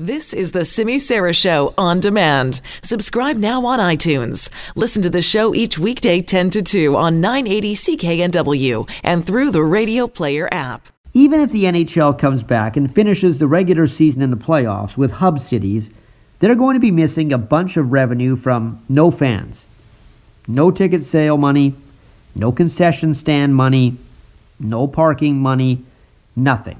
This is the Simi Sara Show on demand. Subscribe now on iTunes. Listen to the show each weekday 10 to 2 on 980 CKNW and through the Radio Player app. Even if the NHL comes back and finishes the regular season in the playoffs with hub cities, they're going to be missing a bunch of revenue from no fans. No ticket sale money, no concession stand money, no parking money, nothing.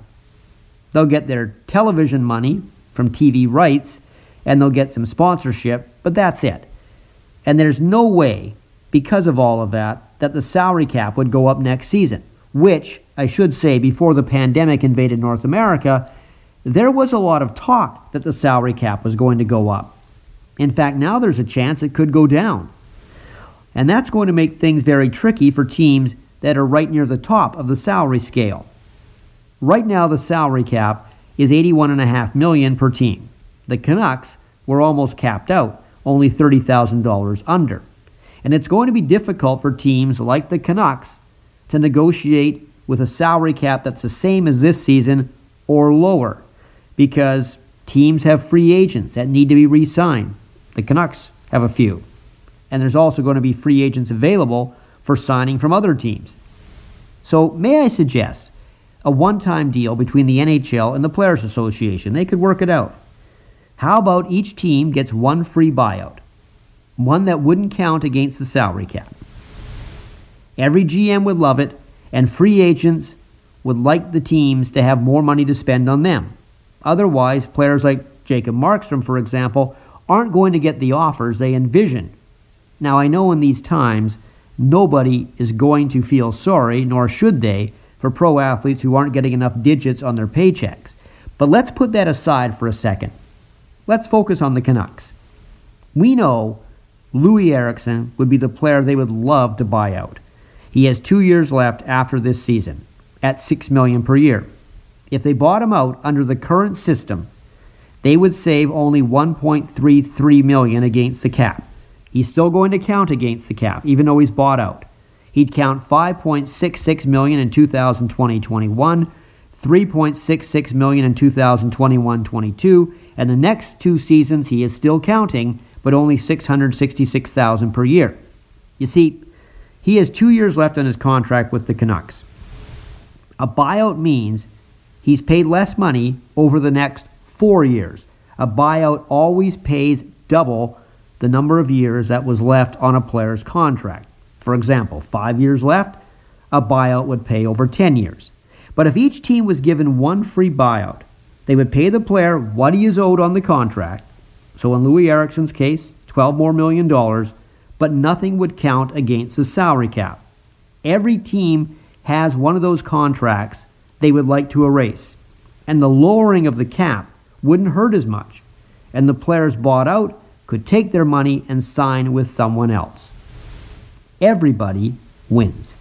They'll get their television money from TV rights and they'll get some sponsorship, but that's it. And there's no way, because of all of that, that the salary cap would go up next season, which, I should say, before the pandemic invaded North America, there was a lot of talk that the salary cap was going to go up. In fact, now there's a chance it could go down. And that's going to make things very tricky for teams that are right near the top of the salary scale. Right now the salary cap is 81.5 million per team. The Canucks were almost capped out, only $30,000 under. And it's going to be difficult for teams like the Canucks to negotiate with a salary cap that's the same as this season or lower because teams have free agents that need to be re signed. The Canucks have a few. And there's also going to be free agents available for signing from other teams. So, may I suggest a one time deal between the NHL and the Players Association? They could work it out. How about each team gets one free buyout? One that wouldn't count against the salary cap. Every GM would love it, and free agents would like the teams to have more money to spend on them. Otherwise, players like Jacob Markstrom, for example, aren't going to get the offers they envision. Now, I know in these times, nobody is going to feel sorry, nor should they, for pro athletes who aren't getting enough digits on their paychecks. But let's put that aside for a second. Let's focus on the Canucks. We know Loui Eriksson would be the player they would love to buy out. He has two years left after this season at six million per year. If they bought him out under the current system, they would save only 1.33 million against the cap. He's still going to count against the cap, even though he's bought out. He'd count 5.66 million in 2020-21, 3.66 million in 2021-22, and the next two seasons he is still counting, but only 666,000 per year. You see, he has 2 years left on his contract with the Canucks. A buyout means he's paid less money over the next 4 years. A buyout always pays double the number of years that was left on a player's contract. For example, five years left, a buyout would pay over 10 years. But if each team was given one free buyout, they would pay the player what he is owed on the contract. So in Loui Eriksson's case, 12 more million dollars, but nothing would count against the salary cap. Every team has one of those contracts they would like to erase. And the lowering of the cap wouldn't hurt as much. And the players bought out could take their money and sign with someone else. Everybody wins.